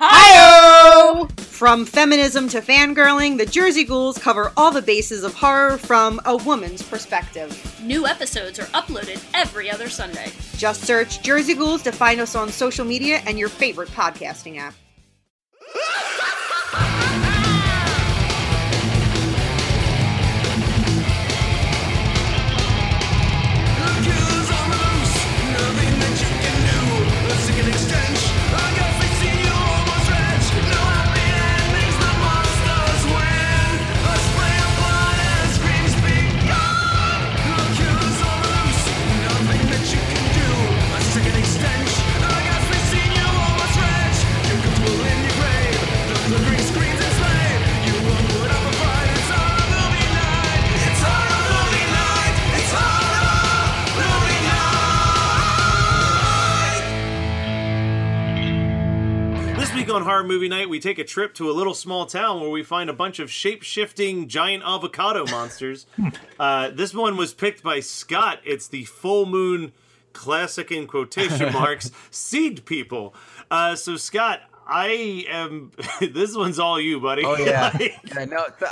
Hi! From feminism to fangirling, the Jersey Ghouls cover all the bases of horror from a woman's perspective. New episodes are uploaded every other Sunday. Just search Jersey Ghouls to find us on social media and your favorite podcasting app. We take a trip to a little small town where we find a bunch of shape shifting giant avocado monsters. uh, this one was picked by Scott. It's the full moon classic in quotation marks seed people. Uh, so, Scott, I am. this one's all you, buddy. Oh yeah, Like, yeah. No, the,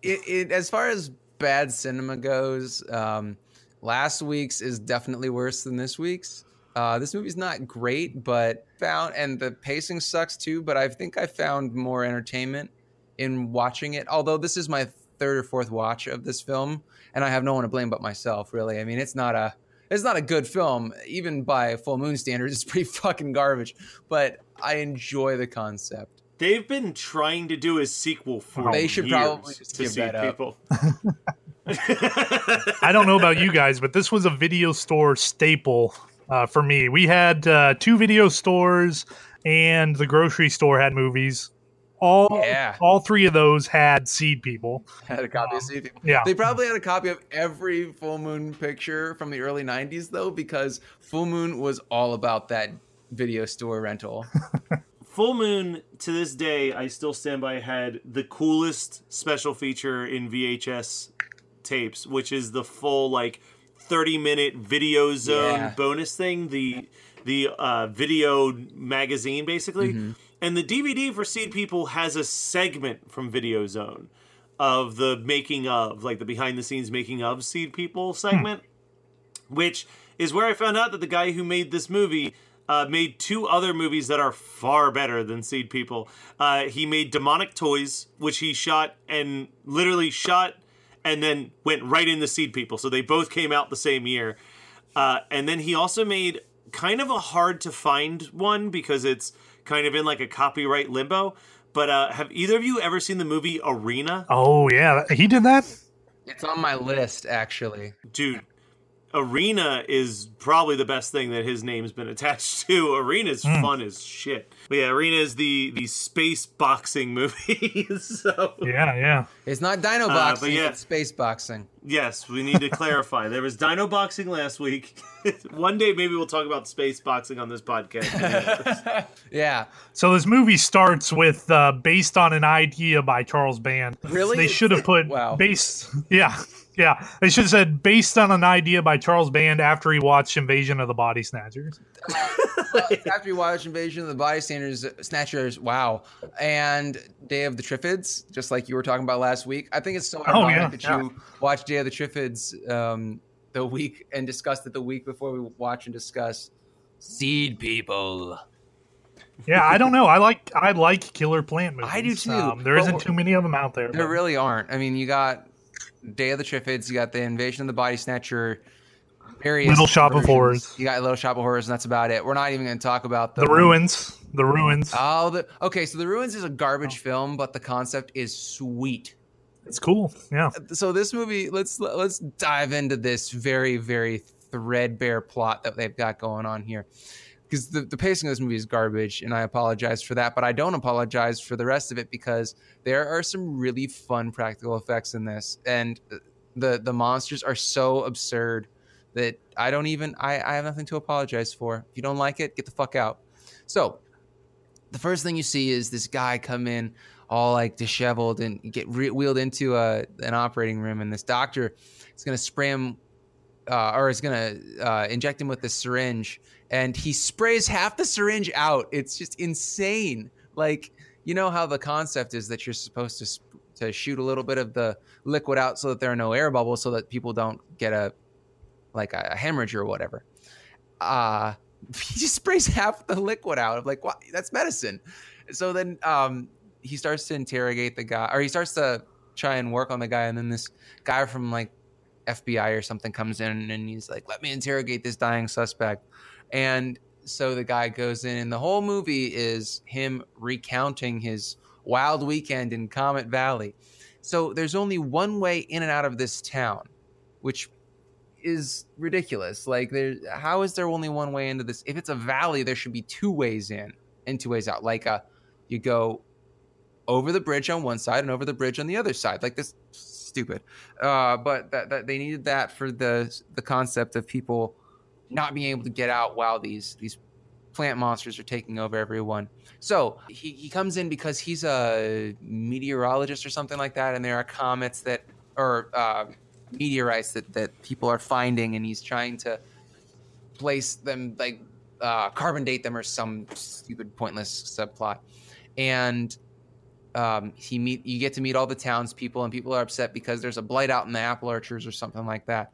it, it as far as bad cinema goes, um, last week's is definitely worse than this week's. Uh, this movie's not great, but found and the pacing sucks too. But I think I found more entertainment in watching it. Although this is my third or fourth watch of this film, and I have no one to blame but myself. Really, I mean, it's not a it's not a good film, even by full moon standards. It's pretty fucking garbage. But I enjoy the concept. They've been trying to do a sequel for They should years probably just to give Seed that up. people. I don't know about you guys, but this was a video store staple uh, for me. We had uh, two video stores, and the grocery store had movies. All Yeah. all three of those had Seed People. had a copy of Seed People. Yeah. They probably had a copy of every Full Moon picture from the early 90s, though, because Full Moon was all about that video store rental. Full Moon to this day, I still stand by had the coolest special feature in VHS tapes, which is the full like thirty minute video zone Yeah. bonus thing, the the uh, video magazine basically, Mm-hmm. and the DVD for Seed People has a segment from Video Zone of the making of, like the behind the scenes making of Seed People segment which is where I found out that the guy who made this movie uh, made two other movies that are far better than Seed People. Uh, he made Demonic Toys, which he shot and literally shot and then went right into Seed People. So they both came out the same year. Uh, and then he also made kind of a hard to find one because it's kind of in like a copyright limbo. But uh, have either of you ever seen the movie Arena? Oh yeah, he did that. it's on my list, actually. dude arena is probably the best thing that his name's been attached to arena's fun as shit but yeah arena is the the space boxing movie so Yeah, yeah. It's not Dino but Boxing, yeah. it's Space Boxing. yes we need to clarify there was dino boxing last week one day maybe we'll talk about space boxing on this podcast Yeah. So this movie starts with uh, based on an idea by Charles Band. Really? They should have put Wow. based. Yeah, yeah. They should have said based on an idea by Charles Band after he watched Invasion of the Body Snatchers. After you watch Invasion of the Body Snatchers, Snatchers, wow, and Day of the Triffids, just like you were talking about last week. I think it's so Oh, ironic yeah, that yeah. you watched Day of the Triffids um, the week and discussed it the week before we watch and discuss Seed People. Yeah, I don't know. I like I like killer plant movies. I do too, Um, there isn't too many of them out there. There but- really aren't. I mean, you got Day of the Triffids, you got the Invasion of the Body Snatcher, various Little Shop of. Horrors. You got Little Shop of Horrors, and that's about it. We're not even going to talk about the, the ruins. The ruins. Oh, the okay. So the ruins is a garbage film, but the concept is sweet. it's cool. Yeah. So this movie, let's let's dive into this very very threadbare plot that they've got going on here. Because the, the pacing of this movie is garbage, and I apologize for that. But I don't apologize for the rest of it because there are some really fun practical effects in this, and the the monsters are so absurd that I don't even I, I have nothing to apologize for. If you don't like it, get the fuck out. So the first thing you see is this guy come in all like disheveled and get re- wheeled into a an operating room, and this doctor is gonna spray him uh, or is gonna uh, inject him with the syringe, and he sprays half the syringe out. It's just insane. Like you know how the concept is that you're supposed to sp- to shoot a little bit of the liquid out so that there are no air bubbles, so that people don't get a like a, hemorrhage or whatever. Uh he just sprays half the liquid out. I'm like, what? That's medicine. So then um, he starts to interrogate the guy, or he starts to try and work on the guy, and then this guy from like FBI or something comes in, and he's like, "Let me interrogate this dying suspect." And so the guy goes in, and the whole movie is him recounting his wild weekend in Comet Valley. So there's only one way in and out of this town, which is ridiculous. Like, there, how is there only one way into this? If it's a valley, there should be two ways in and two ways out. Like, uh, you go over the bridge on one side and over the bridge on the other side. Like this, stupid. Uh, but that, that they needed that for the the concept of people not being able to get out while these these plant monsters are taking over everyone. So he, he comes in because he's a meteorologist or something like that, and there are comets that or uh, meteorites that, that people are finding, and he's trying to place them like uh, carbon date them or some stupid pointless subplot. And um, he meet you get to meet all the townspeople, and people are upset because there's a blight out in the apple orchards or something like that.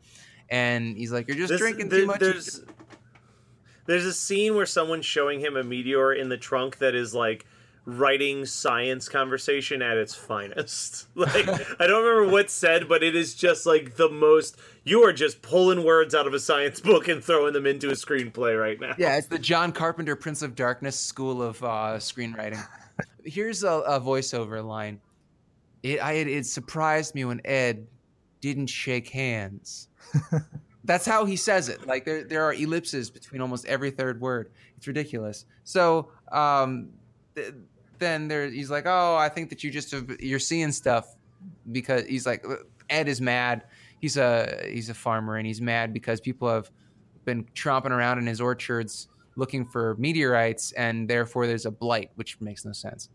And he's like, "You're just This- drinking there- too much." There's, there's a scene where someone's showing him a meteor in the trunk that is like writing science conversation at its finest. Like I don't remember what's said, but it is just like the most. You are just pulling words out of a science book and throwing them into a screenplay right now. Yeah, it's the John Carpenter Prince of Darkness school of uh, screenwriting. Here's a, a voiceover line. It, I, it it surprised me when Ed didn't shake hands. That's how he says it. Like there there are ellipses between almost every third word. It's ridiculous. So um, th- then there he's like, oh, I think that you just have, you're seeing stuff because he's like Ed is mad. He's a he's a farmer and he's mad because people have been tromping around in his orchards looking for meteorites, and therefore there's a blight, which makes no sense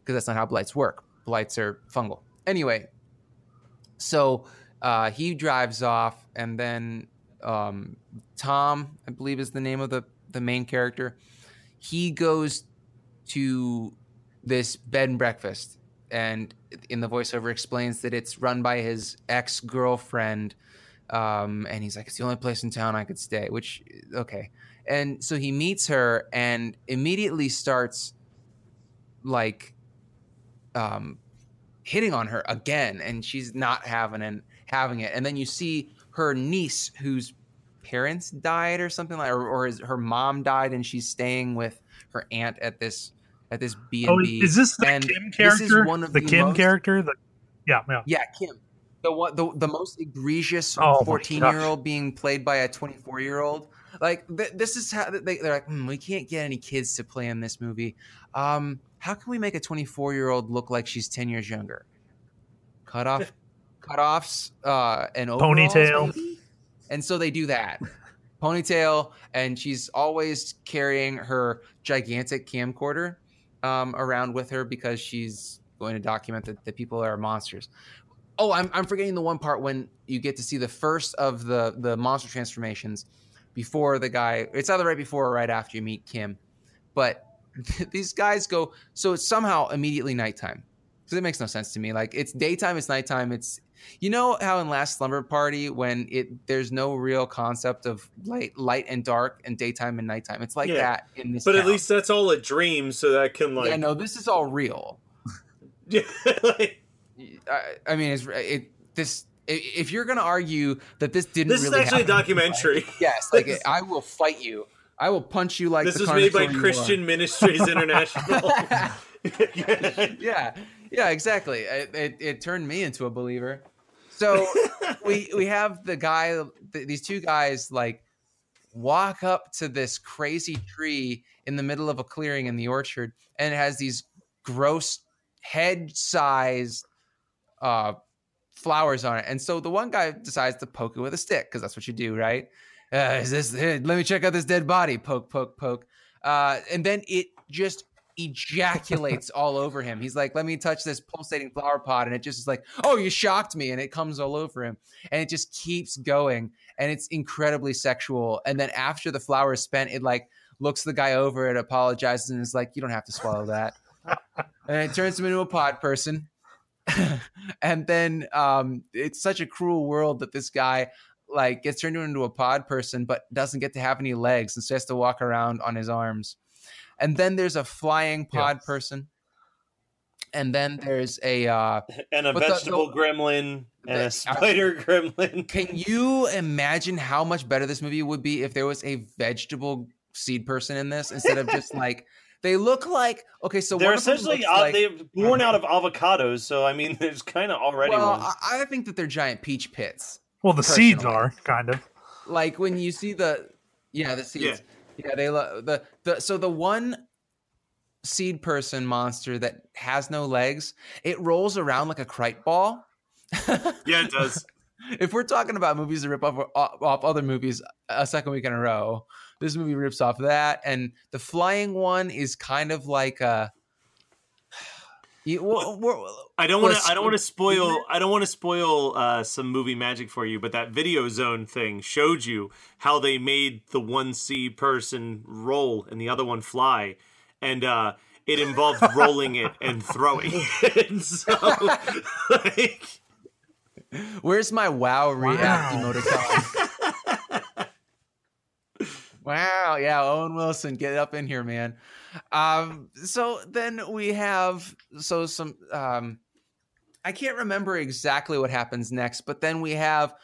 because that's not how blights work. Blights are fungal. Anyway, so uh, he drives off, and then um, Tom, I believe, is the name of the the main character. He goes to this bed and breakfast, and in the voiceover explains that it's run by his ex girlfriend um, and he's like, "It's the only place in town I could stay." Which, okay, and so he meets her and immediately starts like um, hitting on her again, and she's not having and having it. And then you see her niece, whose parents died or something like, or, or his, her mom died, and she's staying with her aunt at this at this B Oh, and B. is this the And Kim this is one of the, the Kim most- character? The, yeah, yeah. Yeah, Kim. The one, the, the most egregious Oh my 14 year old being played by a 24 year old. Like, th- this is how they, they're like, hmm, we can't get any kids to play in this movie. Um, how can we make a 24 year old look like she's 10 years younger? Cut off, cut offs, uh, and Ponytail. maybe? And so they do that. Ponytail, and she's always carrying her gigantic camcorder um, around with her because she's going to document that, the people are monsters. Oh, I'm, I'm forgetting the one part when you get to see the first of the the monster transformations before the guy. It's either right before or right after you meet Kim, but these guys go. So it's somehow immediately nighttime, because it makes no sense to me. Like it's daytime, it's nighttime. It's you know how in Last Slumber Party when it there's no real concept of light, light and dark, and daytime and nighttime. It's like Yeah. that in this. But at least that's all a dream, so that can like yeah, no, this is all real. Yeah, like, I, I mean, it's it this. If you're gonna argue that this didn't, this is actually a documentary. yes, like I will fight you. I will punch you like this was made by carnivore you are. Christian Ministries International. yeah. yeah, yeah, exactly. It, it, it turned me into a believer. So we we have the guy, th- these two guys, like walk up to this crazy tree in the middle of a clearing in the orchard, and it has these gross head size uh, flowers on it. And so the one guy decides to poke it with a stick because that's what you do, right? Uh, is this? Here, let me check out this dead body. Poke, poke, poke. Uh, and then it just ejaculates all over him. He's like, "Let me touch this pulsating flower pot," and it just is like, "Oh, you shocked me!" And it comes all over him, and it just keeps going, and it's incredibly sexual. And then after the flower is spent, it like looks the guy over, it apologizes, and is like, "You don't have to swallow that." and it turns him into a pod person. and then um, it's such a cruel world that this guy like gets turned into a pod person, but doesn't get to have any legs and so has to walk around on his arms. And then there's a flying pod Yes. person. And then there's a uh, And a But the- vegetable the- gremlin and the- a spider gremlin. Can you imagine how much better this movie would be if there was a vegetable seed person in this instead of just like they look like okay? So They're one of them essentially looks uh, like- they're born out of avocados, so I mean, there's kind of already well, one. I, I think that they're giant peach pits. Well, the seeds are kind of. like when you see the yeah the seeds yeah, they lo- the the so the one seed person monster that has no legs it rolls around like a Krite ball yeah, it does. if we're talking about movies that rip off, off off other movies a second week in a row this movie rips off that and the flying one is kind of like a you, we're- we're- I don't want to. I don't want to spoil. I don't want to spoil uh, some movie magic for you, but that video zone thing showed you how they made the one C person roll and the other one fly, and uh, it involved rolling it and throwing. it. And so, like, Where's my wow react Wow. emoticon? Wow, yeah, Owen Wilson, get up in here, man. Um, so then we have so some um I can't remember exactly what happens next, but then we have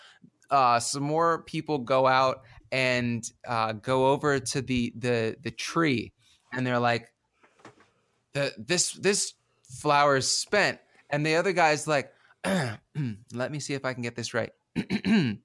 uh some more people go out and uh go over to the the the tree and they're like the this this flower is spent and the other guy's like let me see if I can get this right.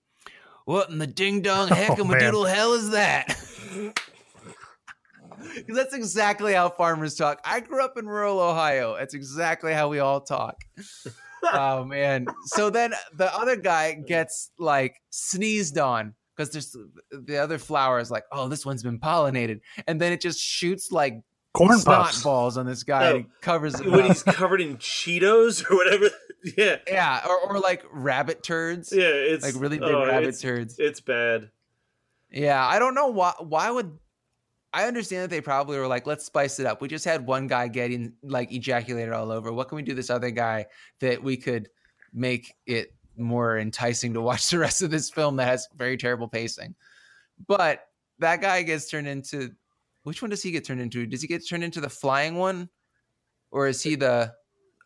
what in the ding dong heck Oh, of a doodle hell is that? 'Cause that's exactly how farmers talk. I grew up in rural Ohio. That's exactly how we all talk. oh man. So then the other guy gets like sneezed on because there's the other flower is like, oh, this one's been pollinated, and then it just shoots like Corn snot balls on this guy Oh, and it covers it when up. he's covered in Cheetos or whatever. Yeah, Yeah, or, or like rabbit turds. yeah. It's like really big oh, rabbit it's, turds. It's bad. Yeah, I don't know why. Why would I understand that they probably were like, let's spice it up. We just had one guy getting like ejaculated all over. What can we do this other guy that we could make it more enticing to watch the rest of this film that has very terrible pacing? But that guy gets turned into which one does he get turned into? Does he get turned into the flying one, or is he the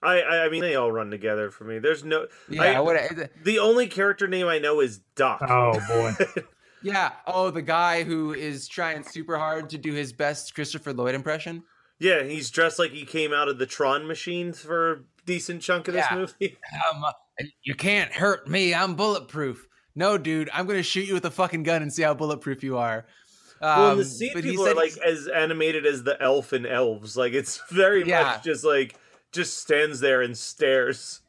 I, I I mean, they all run together for me. There's no. yeah? I- what? The only character name I know is Doc. Oh boy. Yeah. Oh, the guy who is trying super hard to do his best Christopher Lloyd impression. Yeah, he's dressed like he came out of the Tron machines for a decent chunk of this Yeah. movie. Um, you can't hurt me. I'm bulletproof. No, dude, I'm gonna shoot you with a fucking gun and see how bulletproof you are. Um, well, the but people are like as animated as the elf and elves. Like it's very Yeah. much just like just stands there and stares.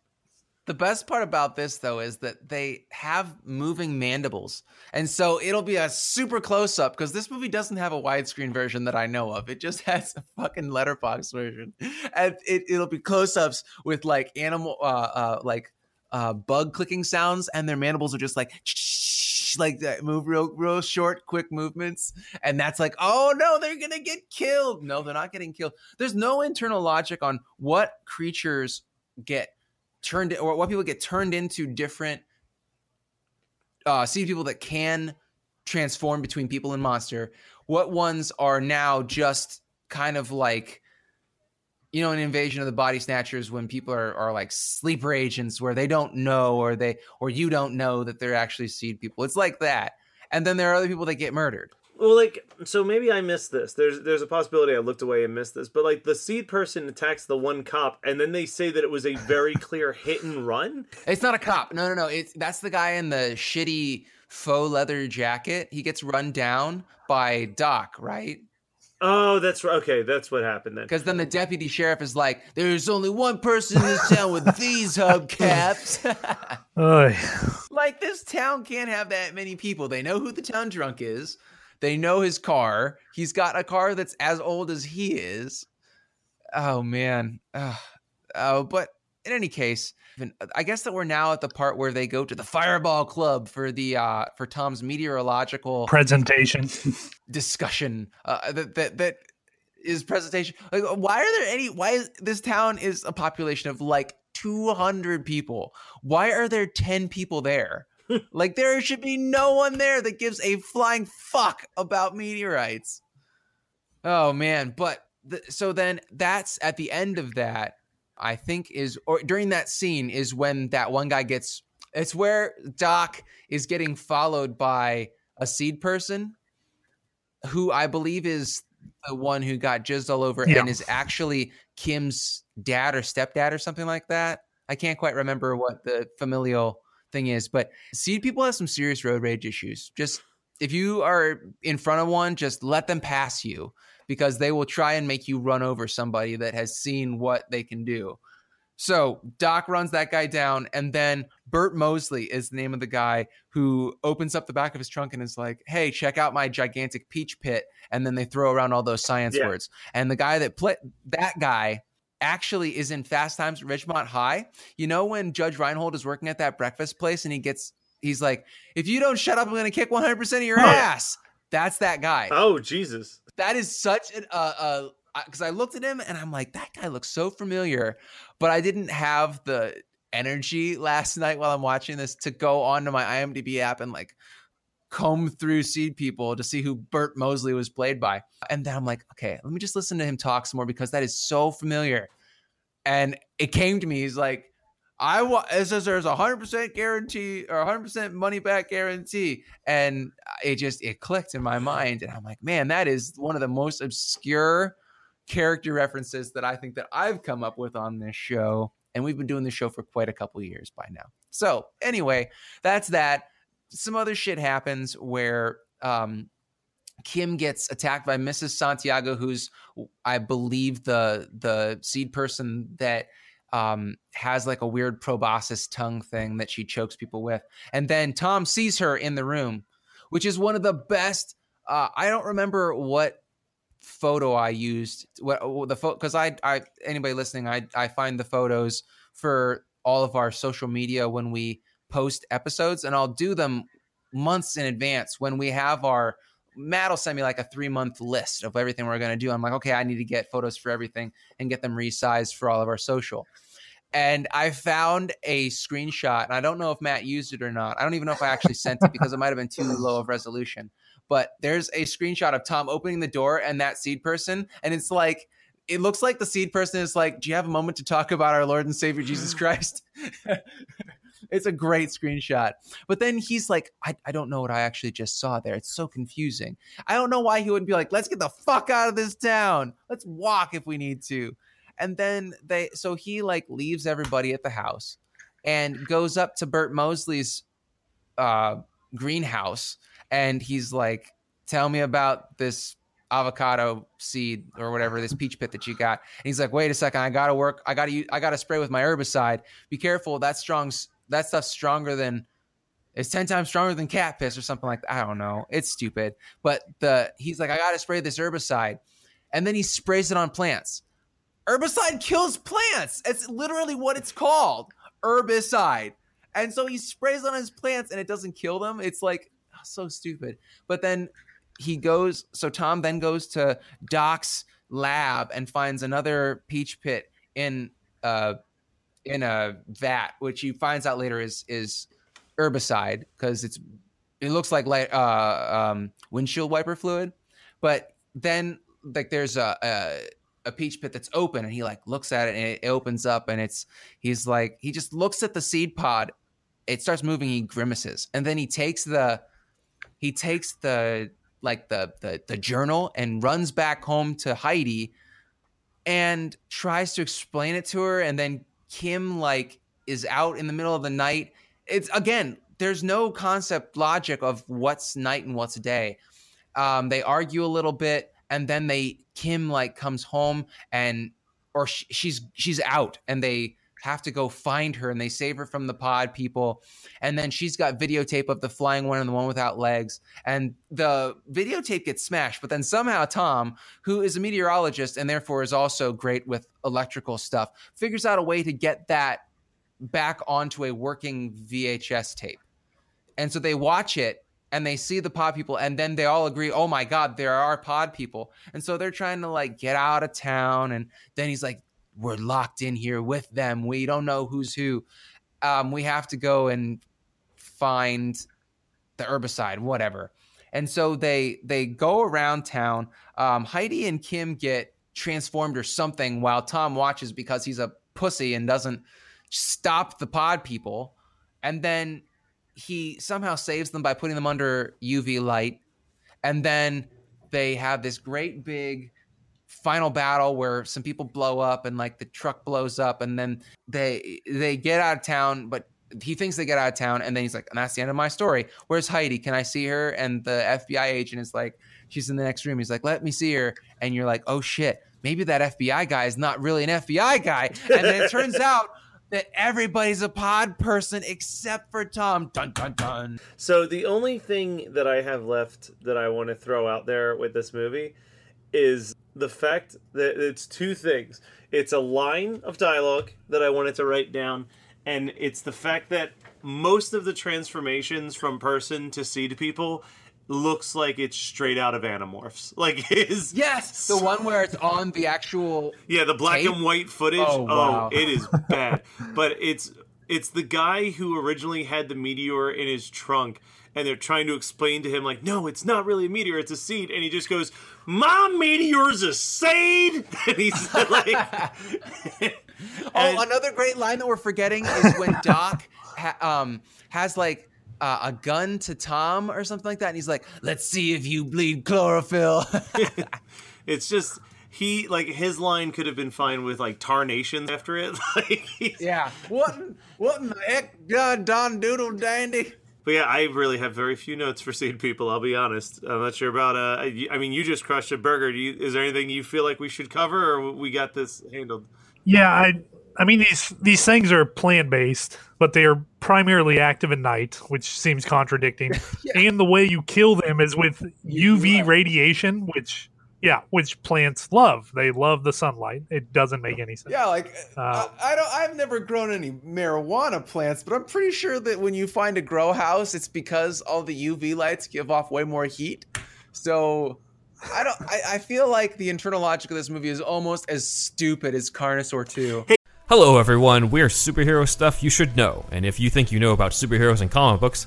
The best part about this though is that they have moving mandibles, and so it'll be a super close up because this movie doesn't have a widescreen version that I know of. It just has a fucking letterbox version, and it, it'll be close ups with like animal, uh, uh, like uh, bug clicking sounds, and their mandibles are just like. like that move real real short quick movements and that's like oh no they're gonna get killed no they're not getting killed there's no internal logic on what creatures get turned or what people get turned into different uh seed people that can transform between people and monster. What ones are now just kind of like you know an invasion of the body snatchers when people are, are like sleeper agents where they don't know or they or you don't know that they're actually seed people. It's like that. And then there are other people that get murdered Well, like, so maybe I missed this. There's there's a possibility I looked away and missed this, but like the seed person attacks the one cop, and then they say that it was a very clear hit and run. It's not a cop. No, no, no. It's that's the guy in the shitty faux leather jacket. He gets run down by Doc, right? Oh, that's right. Okay, that's what happened then. Because then the deputy sheriff is like, "There's only one person in this town with these hubcaps." Oy. like this town can't have that many people. They know who the town drunk is. They know his car. He's got a car that's as old as he is. Oh man. Oh, but in any case, I guess that we're now at the part where they go to the Fireball Club for the uh for Tom's meteorological Presentation. discussion uh, that that that is presentation. Like, why are there any? Why is this town is a population of like two hundred people? Why are there ten people there? Like there should be no one there that gives a flying fuck about meteorites. Oh man, but th- so then that's at the end of that. I think is or during that scene is when that one guy gets. It's where Doc is getting followed by a seed person who I believe is the one who got jizzed all over Yeah. and is actually Kim's dad or stepdad or something like that. I can't quite remember what the familial thing is, but seed people have some serious road rage issues. Just if you are in front of one, just let them pass you because they will try and make you run over somebody that has seen what they can do. So Doc runs that guy down, and then Bert Mosley is the name of the guy who opens up the back of his trunk and is like, "Hey, check out my gigantic peach pit." And then they throw around all those science Yeah. words. And the guy that played that guy actually is in Fast Times Ridgemont High. You know when Judge Reinhold is working at that breakfast place and he gets he's like, "If you don't shut up, I'm going to kick 100 percent of your Oh, ass." That's that guy Oh Jesus! that is such an uh uh because I looked at him and I'm like, that guy looks so familiar, but I didn't have the energy last night while I'm watching this to go onto my IMDb app and like comb through seed people to see who Burt Mosley was played by. And then I'm like, okay, let me just listen to him talk some more because that is so familiar. And it came to me, he's like, I want it says there's a hundred percent guarantee or a hundred percent money back guarantee, and it just it clicked in my mind, and I'm like, man, that is one of the most obscure character references that I think that I've come up with on this show, and we've been doing this show for quite a couple years by now. So anyway, that's that. Some other shit happens where um, Kim gets attacked by Mrs. Santiago, who's I believe the the seed person that um, has like a weird proboscis tongue thing that she chokes people with. And then Tom sees her in the room, which is one of the best. Uh, I don't remember what photo I used. What the photo? Because I, I anybody listening, I I find the photos for all of our social media when we post episodes, and I'll do them months in advance when we have our. Matt will send me like a three month list of everything we're going to do. I'm like, okay, I need to get photos for everything and get them resized for all of our social and I found a screenshot. And I don't know if Matt used it or not. I don't even know if I actually sent it because it might have been too low of resolution. But there's a screenshot of Tom opening the door and that seed person, and it's like it looks like the seed person is like, "Do you have a moment to talk about our Lord and Savior Jesus Christ?" it's a great screenshot. But then he's like, I, I don't know what I actually just saw there. It's so confusing. I don't know why he wouldn't be like, let's get the fuck out of this town. Let's walk if we need to and then they so he like leaves everybody at the house and goes up to Bert Mosley's uh greenhouse and he's like tell me about this avocado seed or whatever this peach pit that you got and he's like wait a second I got to work I got to I got to spray with my herbicide be careful that strong that stuff's stronger than it's 10 times stronger than cat piss or something like that. I don't know. It's stupid. But the he's like I got to spray this herbicide and then he sprays it on plants herbicide kills plants. It's literally what it's called herbicide. And so he sprays on his plants and it doesn't kill them. It's like oh, so stupid. But then he goes, so Tom then goes to Doc's lab and finds another peach pit in uh in a vat, which he finds out later is is herbicide because it's it looks like light, uh, um, windshield wiper fluid. But then like there's a, a a peach pit that's open and he like looks at it and it opens up and it's he's like he just looks at the seed pod it starts moving he grimaces and then he takes the he takes the like the the, the journal and runs back home to heidi and tries to explain it to her and then kim like is out in the middle of the night. It's again there's no concept logic of what's night and what's day. Um, they argue a little bit and then they kim like comes home and or sh- she's she's out and they have to go find her and they save her from the pod people. And then she's got videotape of the flying one and the one without legs. And the videotape gets smashed but then somehow tom who is a meteorologist and therefore is also great with electrical stuff figures out a way to get that back onto a working vhs tape. And so they watch it and they see the pod people and then they all agree oh my god there are pod people. And so they're trying to like get out of town and then he's like we're locked in here with them. We don't know who's who. Um, we have to go and find the herbicide whatever. And so they they go around town. Um, heidi and kim get transformed or something while tom watches because he's a pussy and doesn't stop the pod people. And then he somehow saves them by putting them under uv light. And then they have this great big final battle where some people blow up and like the truck blows up and then they they get out of town but he thinks they get out of town and then he's like and that's the end of my story. Where's heidi? Can i see her? And the fbi agent is like she's in the next room. He's like let me see her. And you're like oh shit. Maybe that fbi guy is not really an fbi guy. And then it turns out that everybody's a pod person except for tom. Dun dun dun. So the only thing that I have left that I want to throw out there with this movie is the fact that it's two things. It's a line of dialogue that I wanted to write down, and it's the fact that most of the transformations from person to seed people looks like it's straight out of Animorphs. Like is yes the one where it's on the actual yeah, the black Tape? and white footage. Oh, oh, wow. it is bad. but it's it's the guy who originally had the meteor in his trunk, and they're trying to explain to him like, no, it's not really a meteor, it's a seed, and he just goes, "My meteor's a seed," and he's like, Oh, another great line that we're forgetting is when Doc ha- um, has like uh, a gun to Tom or something like that, and he's like, "Let's see if you bleed chlorophyll." it's just. He like his line could have been fine with like tarnations after it. like, yeah. What? in- What in the heck, uh, Don Doodle Dandy? But yeah, I really have very few notes for seed people. I'll be honest. I'm not sure about. Uh, I I mean, you just crushed a burger. Do you, is there anything you feel like we should cover, or we got this handled? Yeah, I I mean these these things are plant based, but they are primarily active at night, which seems contradicting. And the way you kill them is with UV radiation, which yeah, which plants love. They love the sunlight. It doesn't make any sense. Yeah, like Uh, I, I don't. I've never grown any marijuana plants, but I'm pretty sure that when you find a grow house, it's because all the UV lights give off way more heat. So I don't. I, I feel like the internal logic of this movie is almost as stupid as Carnosaur Two. Hello, everyone. We're superhero stuff you should know, and if you think you know about superheroes and comic books,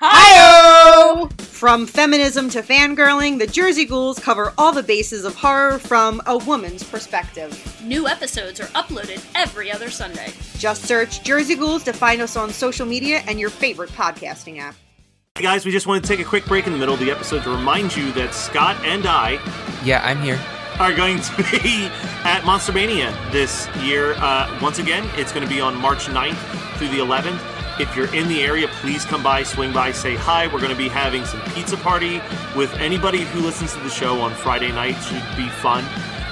Hi! From feminism to fangirling, the Jersey Ghouls cover all the bases of horror from a woman's perspective. New episodes are uploaded every other Sunday. Just search Jersey Ghouls to find us on social media and your favorite podcasting app. Hey guys, we just want to take a quick break in the middle of the episode to remind you that Scott and I Yeah, I'm here. are going to be at Monster Mania this year. Uh, once again, it's going to be on March 9th through the 11th. If you're in the area, please come by, swing by, say hi. We're going to be having some pizza party with anybody who listens to the show on Friday night. Should be fun.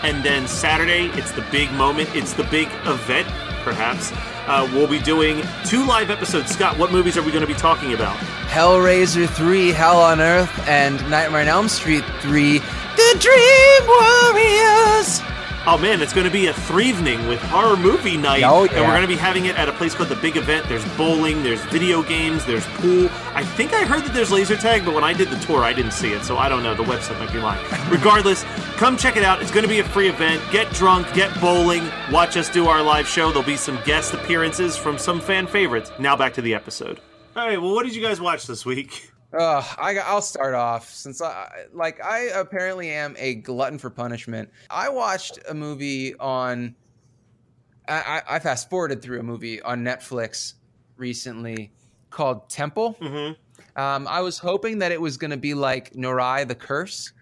And then Saturday, it's the big moment. It's the big event, perhaps. Uh, we'll be doing two live episodes. Scott, what movies are we going to be talking about? Hellraiser 3, Hell on Earth, and Nightmare on Elm Street 3, The Dream Warriors. Oh man, it's going to be a three evening with horror movie night, Oh, and we're going to be having it at a place called the Big Event. There's bowling, there's video games, there's pool. I think I heard that there's laser tag, but when I did the tour, I didn't see it, so I don't know. The website might be lying. Regardless, come check it out. It's going to be a free event. Get drunk, get bowling, watch us do our live show. There'll be some guest appearances from some fan favorites. Now back to the episode. All right, well, what did you guys watch this week? Uh, I, I'll start off since I like I apparently am a glutton for punishment. I watched a movie on. I, I I fast forwarded through a movie on Netflix recently called Temple. Mm-hmm. Um, I was hoping that it was going to be like Noroi the Curse.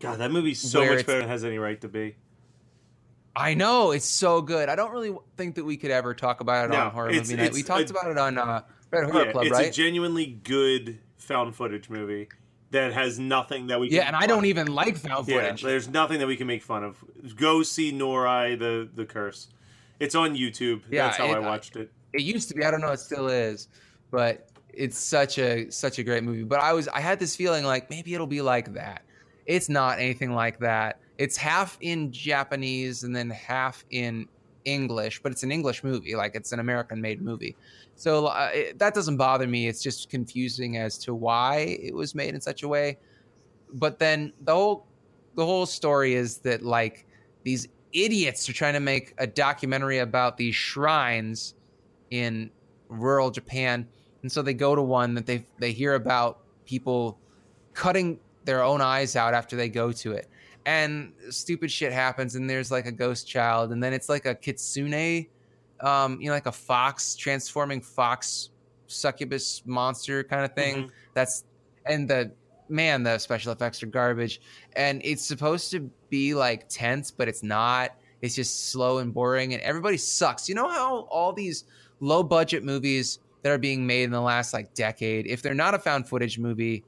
God, that movie's so much better than it has any right to be. I know it's so good. I don't really think that we could ever talk about it No, on horror movie night. We talked a- about it on uh, Red Horror yeah, Club, it's right? It's a genuinely good found footage movie that has nothing that we yeah, and I don't even like found yeah, footage. there's nothing that we can make fun of. Go see Noroi the the curse. It's on YouTube. Yeah, That's how it- I uh, watched it. it used to be. I don't know. It still is, but it's such a such a great movie. But I was I had this feeling like maybe it'll be like that. It's not anything like that. It's half in Japanese and then half in English, but it's an English movie. Like it's an American made movie. So uh, it, that doesn't bother me. It's just confusing as to why it was made in such a way. But then the whole the whole story is that like these idiots are trying to make a documentary about these shrines in rural Japan, and so they go to one that they they hear about people cutting their own eyes out after they go to it, and stupid shit happens, and there's like a ghost child, and then it's like a kitsune, um, you know, like a fox transforming fox succubus monster kind of thing. Mhm. That's and the man, the special effects are garbage, and it's supposed to be like tense, but it's not. It's just slow and boring, and everybody sucks. You know how all these low budget movies that are being made in the last like decade, if they're not a found footage movie,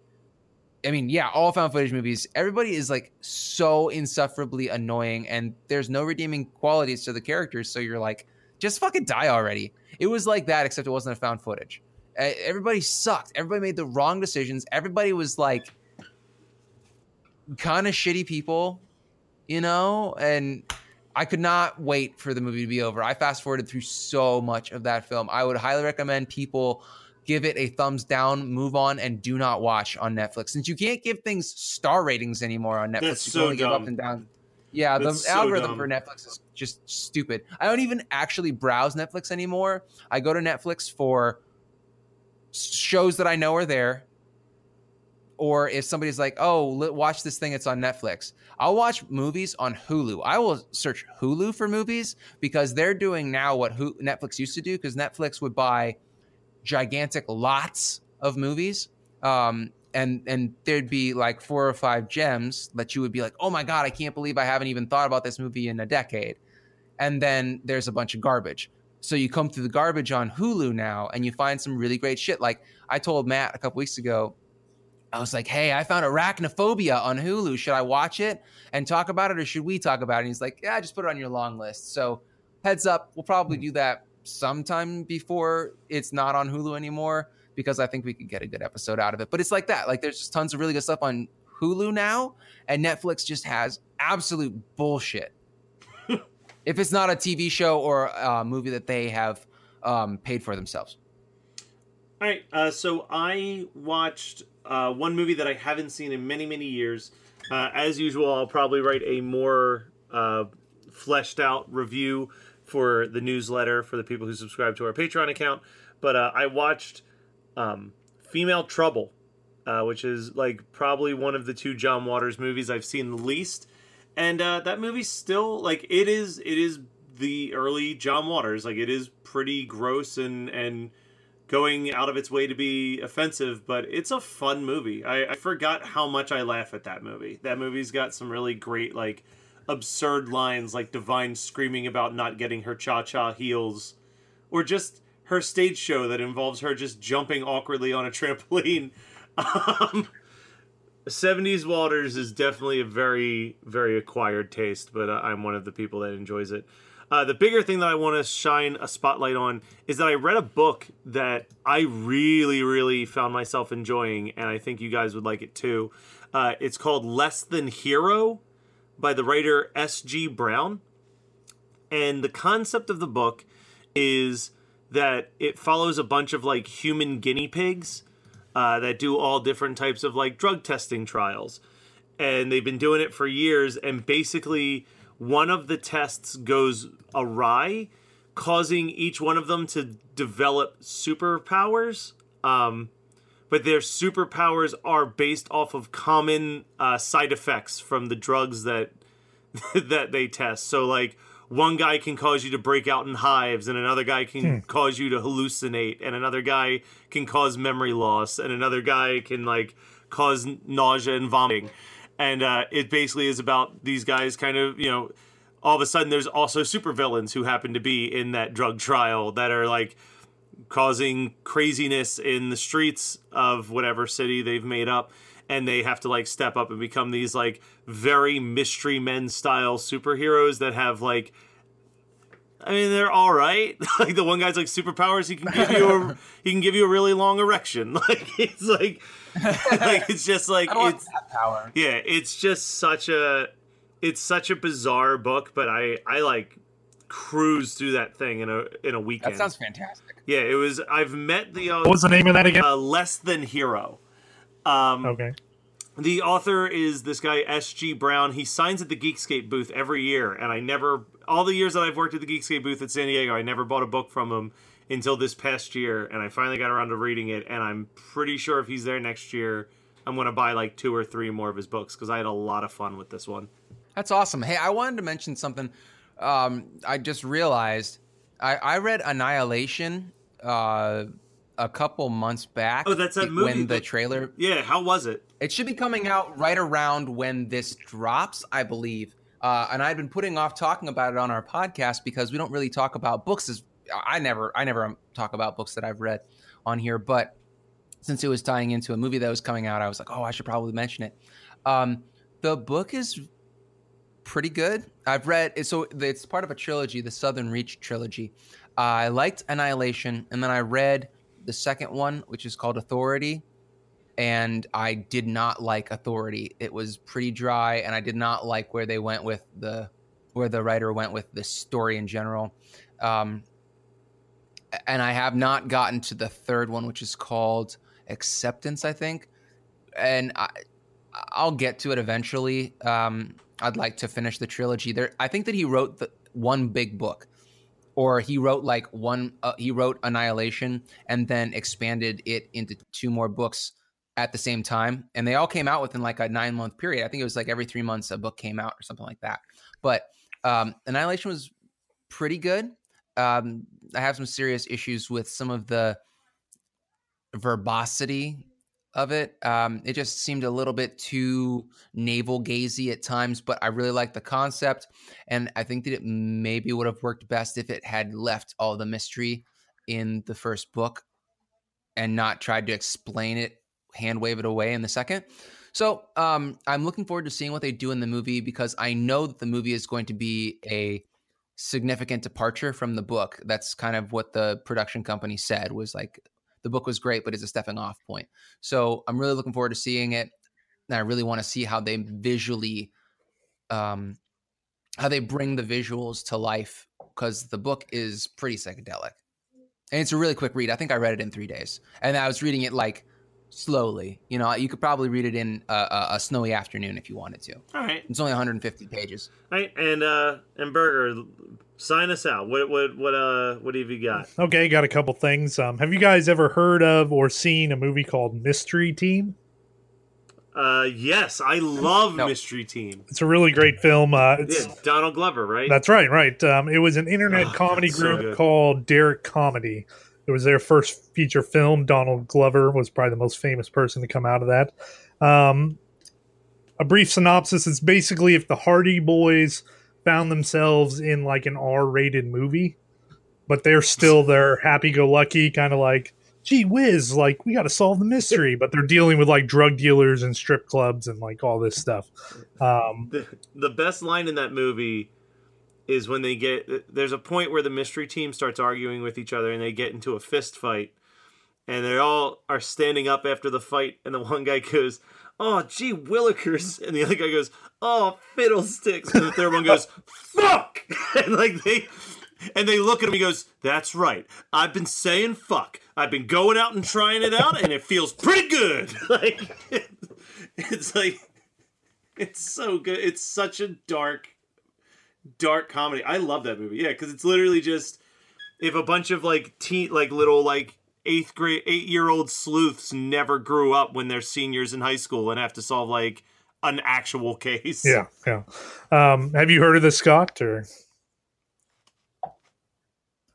I mean, yeah, all found footage movies, everybody is like so insufferably annoying, and there's no redeeming qualities to the characters. So you're like, just fucking die already. It was like that, except it wasn't a found footage. Everybody sucked. Everybody made the wrong decisions. Everybody was like kind of shitty people, you know? And I could not wait for the movie to be over. I fast forwarded through so much of that film. I would highly recommend people give it a thumbs down, move on, and do not watch on Netflix. Since you can't give things star ratings anymore on Netflix, That's you so can only give up and down. Yeah, the so algorithm dumb. for Netflix is just stupid. I don't even actually browse Netflix anymore. I go to Netflix for shows that I know are there. Or if somebody's like, "Oh, watch this thing, it's on Netflix." I'll watch movies on Hulu. I will search Hulu for movies because they're doing now what Netflix used to do. Because Netflix would buy gigantic lots of movies, um, and and there'd be like four or five gems that you would be like, "Oh my god, I can't believe I haven't even thought about this movie in a decade." And then there's a bunch of garbage. So you come through the garbage on Hulu now, and you find some really great shit. Like I told Matt a couple weeks ago, I was like, "Hey, I found Arachnophobia on Hulu. Should I watch it and talk about it, or should we talk about it?" And he's like, "Yeah, just put it on your long list." So, heads up, we'll probably do that sometime before it's not on Hulu anymore because I think we could get a good episode out of it. But it's like that. Like, there's just tons of really good stuff on Hulu now, and Netflix just has absolute bullshit. if it's not a TV show or a movie that they have um, paid for themselves. All right, uh, so I watched uh, one movie that I haven't seen in many, many years. Uh, as usual, I'll probably write a more uh, fleshed out review for the newsletter for the people who subscribe to our Patreon account. But uh, I watched um, Female Trouble, uh, which is like probably one of the two John Waters movies I've seen the least. And uh, that movie still like it is. It is the early John Waters. Like it is pretty gross and and going out of its way to be offensive, but it's a fun movie. I, I forgot how much I laugh at that movie. That movie's got some really great like absurd lines like Divine screaming about not getting her cha cha heels, or just her stage show that involves her just jumping awkwardly on a trampoline. Um, 70s Waters is definitely a very, very acquired taste, but uh, I'm one of the people that enjoys it. Uh, the bigger thing that I want to shine a spotlight on is that I read a book that I really, really found myself enjoying, and I think you guys would like it too. Uh, it's called Less Than Hero by the writer S.G. Browne. And the concept of the book is that it follows a bunch of like human guinea pigs uh, that do all different types of like drug testing trials. And they've been doing it for years. And basically, one of the tests goes awry, causing each one of them to develop superpowers. Um, but their superpowers are based off of common uh, side effects from the drugs that that they test. So like one guy can cause you to break out in hives and another guy can cause you to hallucinate and another guy can cause memory loss and another guy can like cause nausea and vomiting and uh, it basically is about these guys kind of you know all of a sudden there's also supervillains who happen to be in that drug trial that are like causing craziness in the streets of whatever city they've made up and they have to like step up and become these like very mystery men style superheroes that have like I mean they're all right. like the one guy's like superpowers he can give you a he can give you a really long erection. Like it's like like it's just like I don't want it's yeah, it's just such a it's such a bizarre book, but I I like cruise through that thing in a in a weekend. That sounds fantastic. yeah, it was I've met the uh, What was the name of that again? uh, less than hero. Um, okay. the author is this guy S.G. Browne. He signs at the Geekscape booth every year, and I never, all the years that I've worked at the Geekscape booth at San Diego, I never bought a book from him until this past year, and I finally got around to reading it. And I'm pretty sure if he's there next year, I'm going to buy like two or three more of his books because I had a lot of fun with this one. That's awesome. Hey, I wanted to mention something. Um, I just realized I, I read Annihilation uh, a couple months back. Oh, that's that movie when the trailer. Yeah, how was it? It should be coming out right around when this drops, I believe. Uh, and I've been putting off talking about it on our podcast because we don't really talk about books. As I never, I never talk about books that I've read on here. But since it was tying into a movie that was coming out, I was like, oh, I should probably mention it. Um, the book is pretty good. I've read so it's part of a trilogy, the Southern Reach trilogy. Uh, I liked Annihilation, and then I read the second one, which is called Authority, and I did not like Authority. It was pretty dry, and I did not like where they went with the where the writer went with the story in general. Um, and I have not gotten to the third one, which is called Acceptance, I think. And I, I'll get to it eventually. Um, I'd like to finish the trilogy. There, I think that he wrote the one big book, or he wrote like one. Uh, he wrote Annihilation and then expanded it into two more books at the same time, and they all came out within like a nine month period. I think it was like every three months a book came out or something like that. But um, Annihilation was pretty good. Um, I have some serious issues with some of the verbosity of it. Um, it just seemed a little bit too navel gazy at times, but I really like the concept, and I think that it maybe would have worked best if it had left all the mystery in the first book and not tried to explain it, hand wave it away in the second. So um, I'm looking forward to seeing what they do in the movie because I know that the movie is going to be a significant departure from the book. That's kind of what the production company said was like the book was great, but it's a stepping off point. So I'm really looking forward to seeing it. And I really want to see how they visually, um, how they bring the visuals to life because the book is pretty psychedelic. And it's a really quick read. I think I read it in three days, and I was reading it like slowly. You know, you could probably read it in a, a, a snowy afternoon if you wanted to. All right, It's only 150 pages. all right, and uh, and Burger, sign us out. What what what uh what have you got? Okay, got a couple things. Um, have you guys ever heard of or seen a movie called Mystery Team? Uh, yes, I love No. Mystery Team. It's a really great film. Uh, it's Yeah, Donald Glover, right? That's right, right. Um, it was an internet Oh, comedy that's so group called Derrick Comedy, It was their first feature film. Donald Glover was probably the most famous person to come out of that. Um, a brief synopsis is basically if the Hardy Boys found themselves in like an R-rated movie, but they're still their happy-go-lucky kind of like, gee whiz, like we got to solve the mystery, but they're dealing with like drug dealers and strip clubs and like all this stuff. Um, the, the best line in that movie is when they get there's a point where the mystery team starts arguing with each other and they get into a fist fight. And they all are standing up after the fight and the one guy goes oh gee willikers. And the other guy goes oh fiddlesticks. And the third one goes fuck. And like they and they look at him he goes that's right. I've been saying fuck. I've been going out and trying it out and it feels pretty good. Like it's like it's so good. It's such a dark dark comedy. I love that movie. Yeah, because it's literally just if a bunch of like teen, like little like eighth grade, eight year old sleuths never grew up when they're seniors in high school and have to solve like an actual case. yeah, yeah. Um, have you heard of this, Scott? Or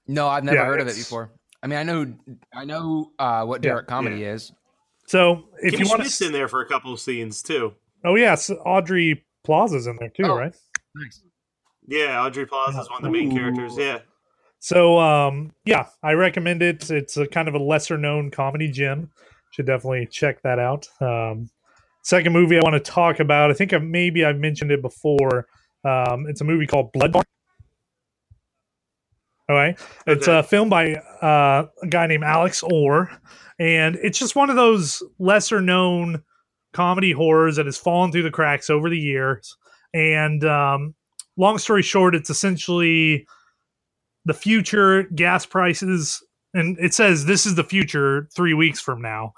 No, I've never Yeah, heard of it before. I mean, I know, I know uh, what Yeah, Derrick comedy is. so if Kimmy you want Schmidt's to, in there for a couple of scenes too. oh yes, Aubrey Plaza's in there too, Oh. right? Nice. Yeah, Aubrey Plaza is one of the main characters. Yeah. So um, yeah, I recommend it. It's a kind of a lesser known comedy gem. Should definitely check that out. Um, second movie I want to talk about. I think I've, maybe I've mentioned it before. Um, it's a movie called Blood. Car. All right, it's a film by uh, a guy named Alex Orr, and it's just one of those lesser known comedy horrors that has fallen through the cracks over the years. And um, long story short, it's essentially the future gas prices. And it says this is the future three weeks from now.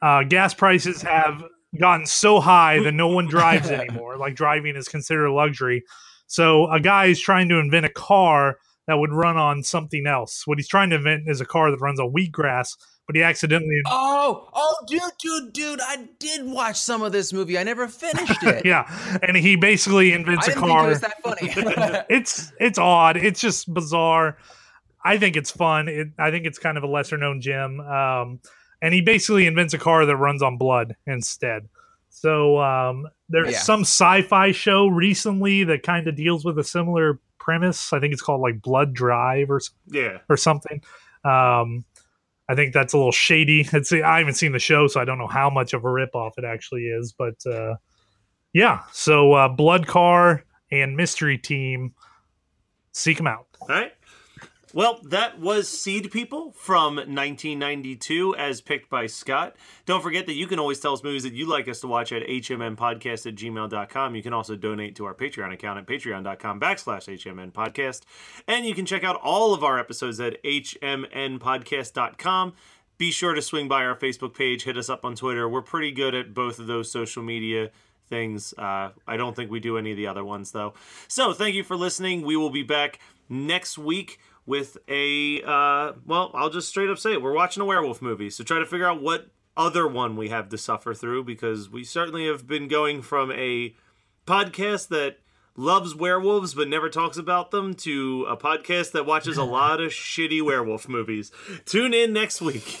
Uh, gas prices have gotten so high that no one drives anymore. Like driving is considered a luxury. So a guy is trying to invent a car that would run on something else. What he's trying to invent is a car that runs on wheatgrass but he accidentally Oh, oh, dude, dude, dude! I did watch some of this movie. I never finished it. yeah and he basically invents a didn't car think it was that funny. it's it's odd. It's just bizarre. I think it's fun. It, I think it's kind of a lesser known gem. Um, and he basically invents a car that runs on blood instead. So um, there's Yeah. some sci-fi show recently that kind of deals with a similar premise. I think it's called like Blood Drive or Yeah. or something. Um, I think that's a little shady. It's I haven't seen the show, so I don't know how much of a ripoff it actually is. But uh, yeah, so uh, Blood Car and Mystery Team, seek them out. All right. Well, that was Seed People from 1992, as picked by Scott. Don't forget that you can always tell us movies that you'd like us to watch at hmnpodcast at gmail.com. You can also donate to our Patreon account at patreon.com backslash hmnpodcast. And you can check out all of our episodes at hmnpodcast.com. Be sure to swing by our Facebook page, hit us up on Twitter. We're pretty good at both of those social media things. Uh, I don't think we do any of the other ones, though. So thank you for listening. We will be back next week with a uh, well i'll just straight up say it. We're watching a werewolf movie so try to figure out what other one we have to suffer through because we certainly have been going from a podcast that loves werewolves but never talks about them to a podcast that watches a lot of shitty werewolf movies. Tune in next week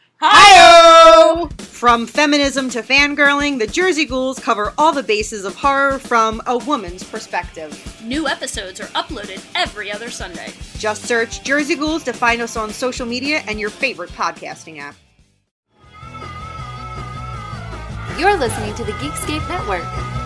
Hi! From feminism to fangirling, the Jersey Ghouls cover all the bases of horror from a woman's perspective. New episodes are uploaded every other Sunday. Just search Jersey Ghouls to find us on social media and your favorite podcasting app. You're listening to the Geekscape Network.